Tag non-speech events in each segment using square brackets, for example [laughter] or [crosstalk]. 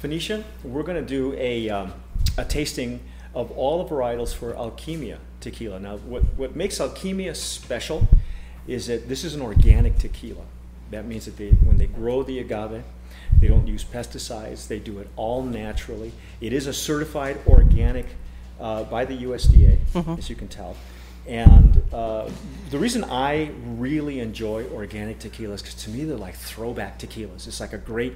Venetia, we're going to do a, um, a tasting of all the varietals for Alquimia tequila. Now, what, what makes Alquimia special is that this is an organic tequila. That means that they, when they grow the agave, they don't use pesticides. They do it all naturally. It is a certified organic uh, by the USDA, as you can tell. And uh, the reason I really enjoy organic tequilas, because to me they're like throwback tequilas. It's like a great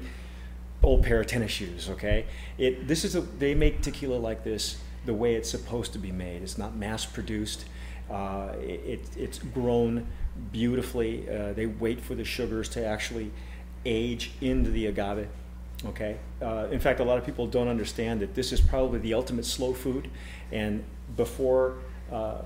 old pair of tennis shoes. Okay, it this is a they make tequila like this the way it's supposed to be made. It's not mass produced. Uh, it, it, it's grown beautifully. Uh, they wait for the sugars to actually age into the agave. Okay. Uh, in fact, a lot of people don't understand that this is probably the ultimate slow food, and before uh,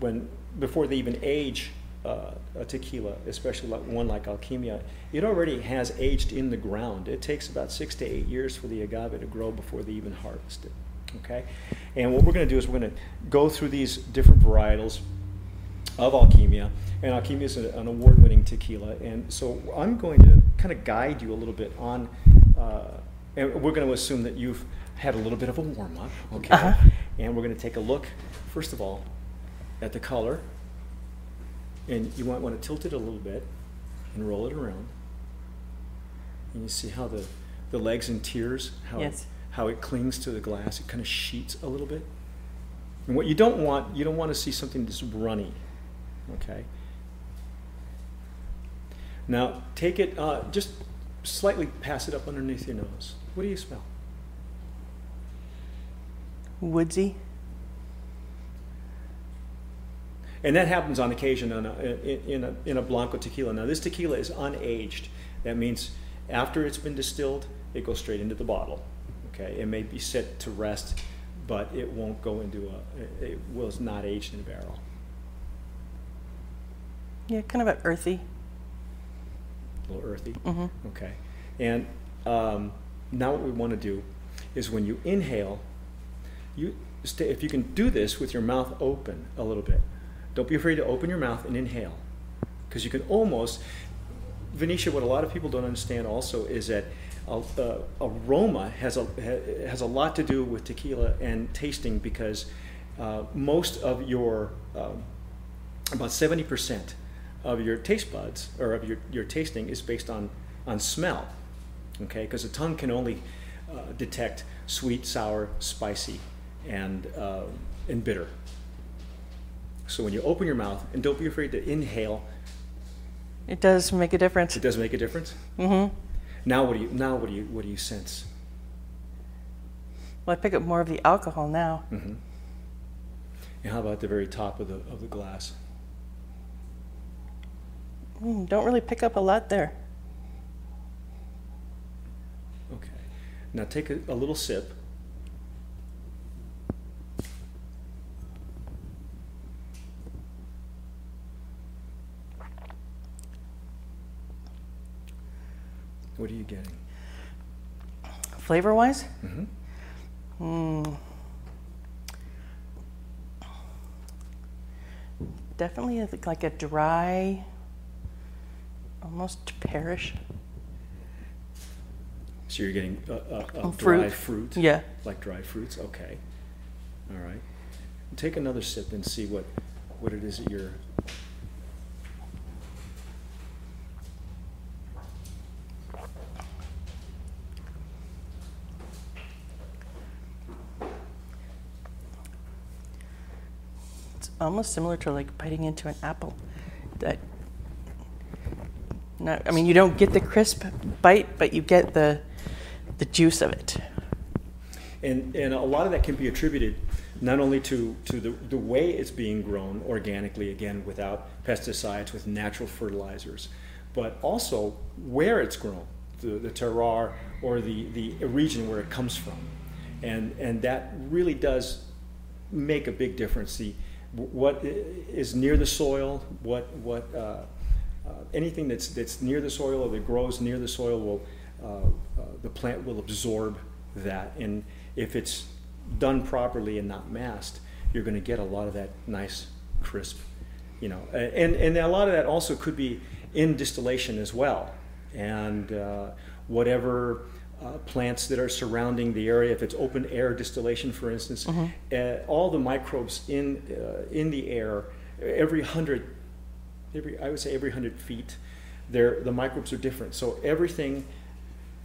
when before they even age uh, a tequila, especially like one like Alquimia, it already has aged in the ground. It takes about six to eight years for the agave to grow before they even harvest it. Okay, and what we're going to do is we're going to go through these different varietals of Alquimia, and Alquimia is an award-winning tequila, and so I'm going to kind of guide you a little bit on, uh, and we're going to assume that you've had a little bit of a warm-up, okay, Uh-huh. and we're going to take a look, first of all, at the color, and you might want to tilt it a little bit and roll it around, and you see how the the legs and tears how Yes. it, how it clings to the glass, it kind of sheets a little bit. And what you don't want, you don't want to see something that's runny, okay? Now take it, uh, just slightly pass it up underneath your nose. What do you smell? Woodsy. And that happens on occasion on a, in, in, a, in a Blanco tequila. Now, this tequila is unaged. That means after it's been distilled, it goes straight into the bottle. Okay, it may be set to rest, but it won't go into a. It was not aged in a barrel. Yeah, kind of an earthy. A little earthy. hmm Okay, and um, now what we want to do is when you inhale, you stay, if you can do this with your mouth open a little bit. Don't be afraid to open your mouth and inhale, because you can almost. Venetia, what a lot of people don't understand also is that uh, uh, aroma has a has a lot to do with tequila and tasting because uh, most of your um, about seventy percent of your taste buds or of your, your tasting is based on on smell. Okay, because the tongue can only uh, detect sweet, sour, spicy, and uh, and bitter. So when you open your mouth, and don't be afraid to inhale, It does make a difference. it does make a difference. hmm Now what do you now what do you what do you sense? Well, I pick up more of the alcohol now. hmm And how about the very top of the of the glass? Mm, don't really pick up a lot there. Okay. Now take a, a little sip. What are you getting? Flavor wise, Mm hmm. mm, definitely like a dry, almost pearish. So you're getting a, a, a dry fruit. fruit, Yeah. like dry fruits. Okay. All right. Take another sip and see what what it is that you're. Almost similar to like biting into an apple. That. Not, I mean, you don't get the crisp bite, but you get the the juice of it. And, and a lot of that can be attributed not only to, to the, the way it's being grown organically, again, without pesticides, with natural fertilizers, but also where it's grown, the, the terroir or the, the region where it comes from. And, and that really does make a big difference. The, what is near the soil, what, what, uh, uh, anything that's, that's near the soil or that grows near the soil will, uh, uh, the plant will absorb that. And if it's done properly and not masked, you're going to get a lot of that nice, crisp, you know. And, and a lot of that also could be in distillation as well. And uh, whatever uh, plants that are surrounding the area. If it's open air distillation, for instance, uh, all the microbes in uh, in the air every hundred, every I would say every hundred feet, there the microbes are different. So everything,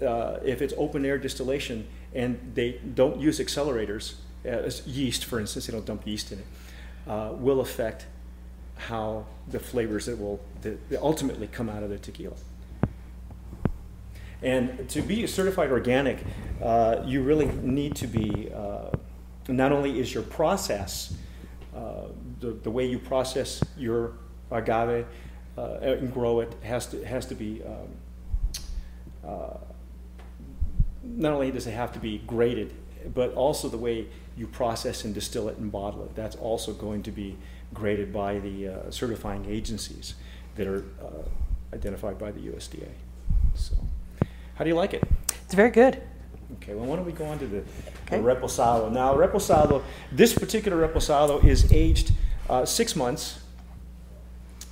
uh, if it's open air distillation and they don't use accelerators, as yeast, for instance, they don't dump yeast in it, uh, will affect how the flavors that will that ultimately come out of the tequila. And to be certified organic, uh, you really need to be, uh, not only is your process, uh, the, the way you process your agave uh, and grow it has to, has to be, um, uh, not only does it have to be graded, but also the way you process and distill it and bottle it. That's also going to be graded by the uh, certifying agencies that are identified by the USDA. So. How do you like it? It's very good. Okay, well, why don't we go on to the, Okay. the Reposado? Now, Reposado, this particular Reposado is aged uh, six months,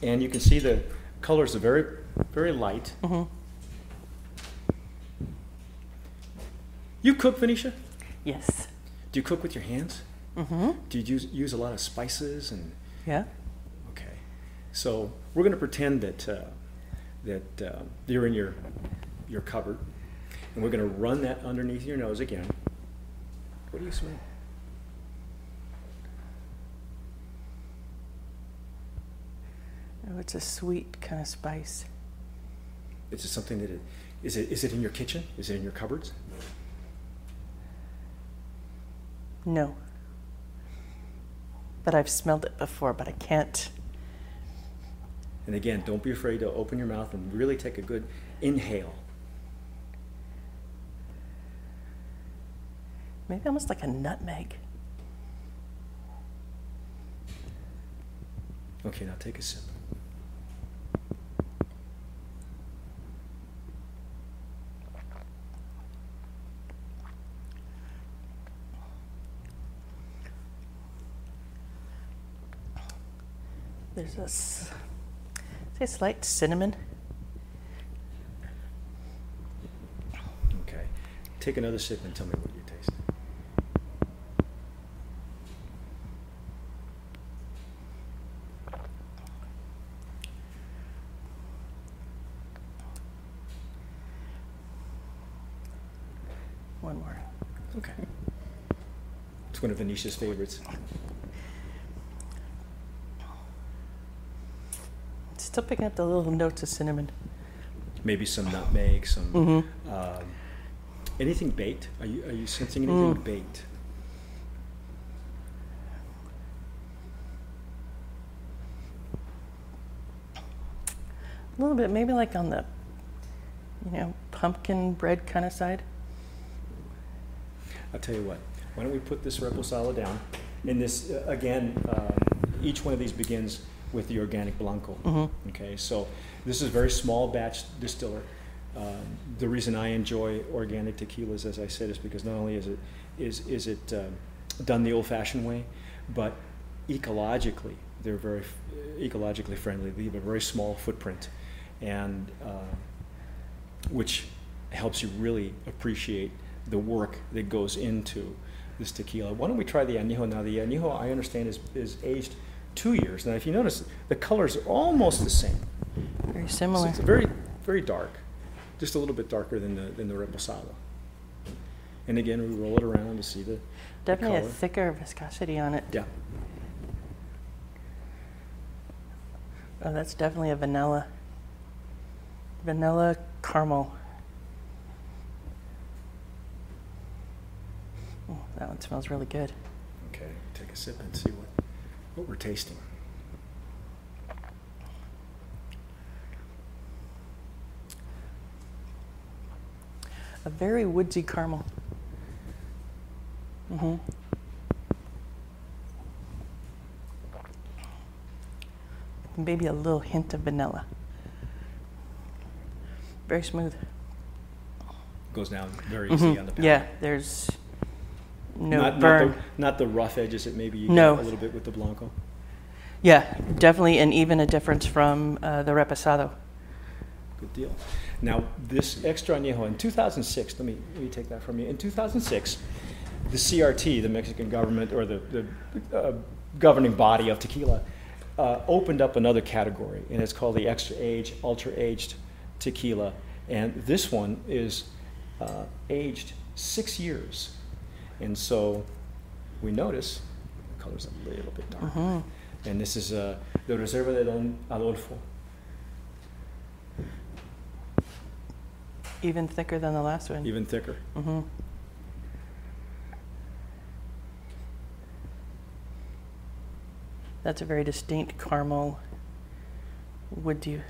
and you can see the colors are very, very light. hmm You cook, Venetia? Yes. Do you cook with your hands? Mm-hmm. Do you use, use a lot of spices and? Yeah. Okay, so we're going to pretend that uh, that uh, you're in your your cupboard, and we're going to run that underneath your nose again. What do you smell? Oh, it's a sweet kind of spice. Is it something that it, is it is it in your kitchen? Is it in your cupboards? No. But I've smelled it before, but I can't. And again, don't be afraid to open your mouth and really take a good inhale. Maybe almost like a nutmeg. Okay, now take a sip. There's a, s- say a slight cinnamon. Okay, take another sip and tell me what you taste. One more. Okay. It's one of Venetia's favorites. Still picking up the little notes of cinnamon. Maybe some nutmeg, some Mhm. um, anything baked. Are you are you sensing anything Mm. baked? A little bit, maybe like on the, you know, pumpkin bread kind of side. I'll tell you what. Why don't we put this reposado down? And this uh, again, um, each one of these begins with the organic blanco. Mhm. Okay, so this is a very small batch distiller. Um, the reason I enjoy organic tequilas, as I said, is because not only is it is is it um, done the old-fashioned way, but ecologically they're very f- ecologically friendly. They leave a very small footprint, and uh, which helps you really appreciate the work that goes into this tequila. Why don't we try the añejo now? The añejo, I understand, is, is aged two years. Now, if you notice, the colors are almost the same. Very So similar. it's very, very dark, just a little bit darker than the, than the reposado. And again, we roll it around to see the, the Definitely a thicker viscosity on it. Yeah. Oh, that's definitely a vanilla. Vanilla caramel. Oh, that one smells really good. Okay, take a sip and see what, what we're tasting. A very woodsy caramel. Mm-hmm. Maybe a little hint of vanilla. Very smooth. Goes down very easy Mhm. on the palate. Yeah, there's no not, burn. Not the, not the rough edges that maybe you No. get a little bit with the blanco. Yeah, definitely, and even a difference from uh, the reposado. Good deal. Now, this extra añejo in 2006, let me, let me take that from you. In 2006, the CRT, the Mexican government or the, the uh, governing body of tequila, uh, opened up another category, and it's called the extra age, ultra aged tequila. And this one is uh, aged six years. And so we notice the color's a little bit darker. And this is uh, the Reserva de Don Adolfo. Even thicker than the last one. even thicker. hmm That's a very distinct caramel. Would you?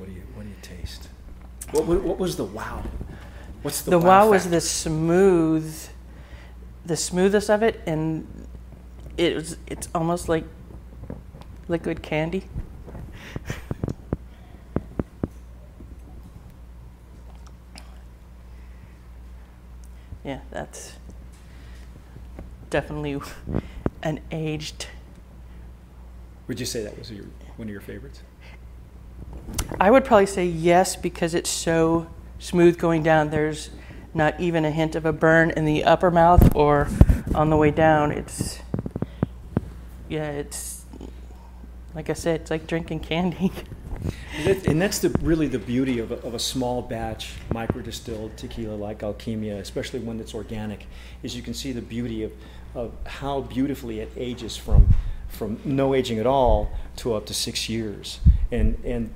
What do you What do you taste? What, what, what was the wow? What's the, The, wow was the smooth, the smoothest of it, and it was. It's almost like liquid candy. [laughs] yeah, that's definitely an aged. Would you say that was your one of your favorites? I would probably say yes because it's so smooth going down. There's not even a hint of a burn in the upper mouth or on the way down. It's yeah, it's like I said, it's like drinking candy. And, that, and that's the really the beauty of a, of a small batch micro distilled tequila like Alquimia, especially when it's organic, is you can see the beauty of, of how beautifully it ages from from no aging at all to up to six years. And and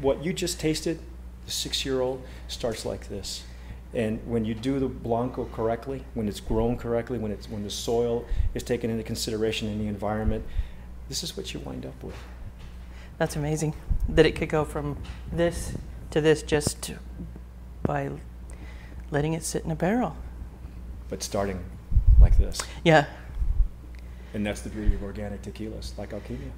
what you just tasted, the six year old starts like this. And when you do the blanco correctly, when it's grown correctly, when it's when the soil is taken into consideration in the environment, this is what you wind up with. That's amazing that it could go from this to this just by letting it sit in a barrel. But starting like this. Yeah, And that's the beauty of organic tequilas, like Alquimia.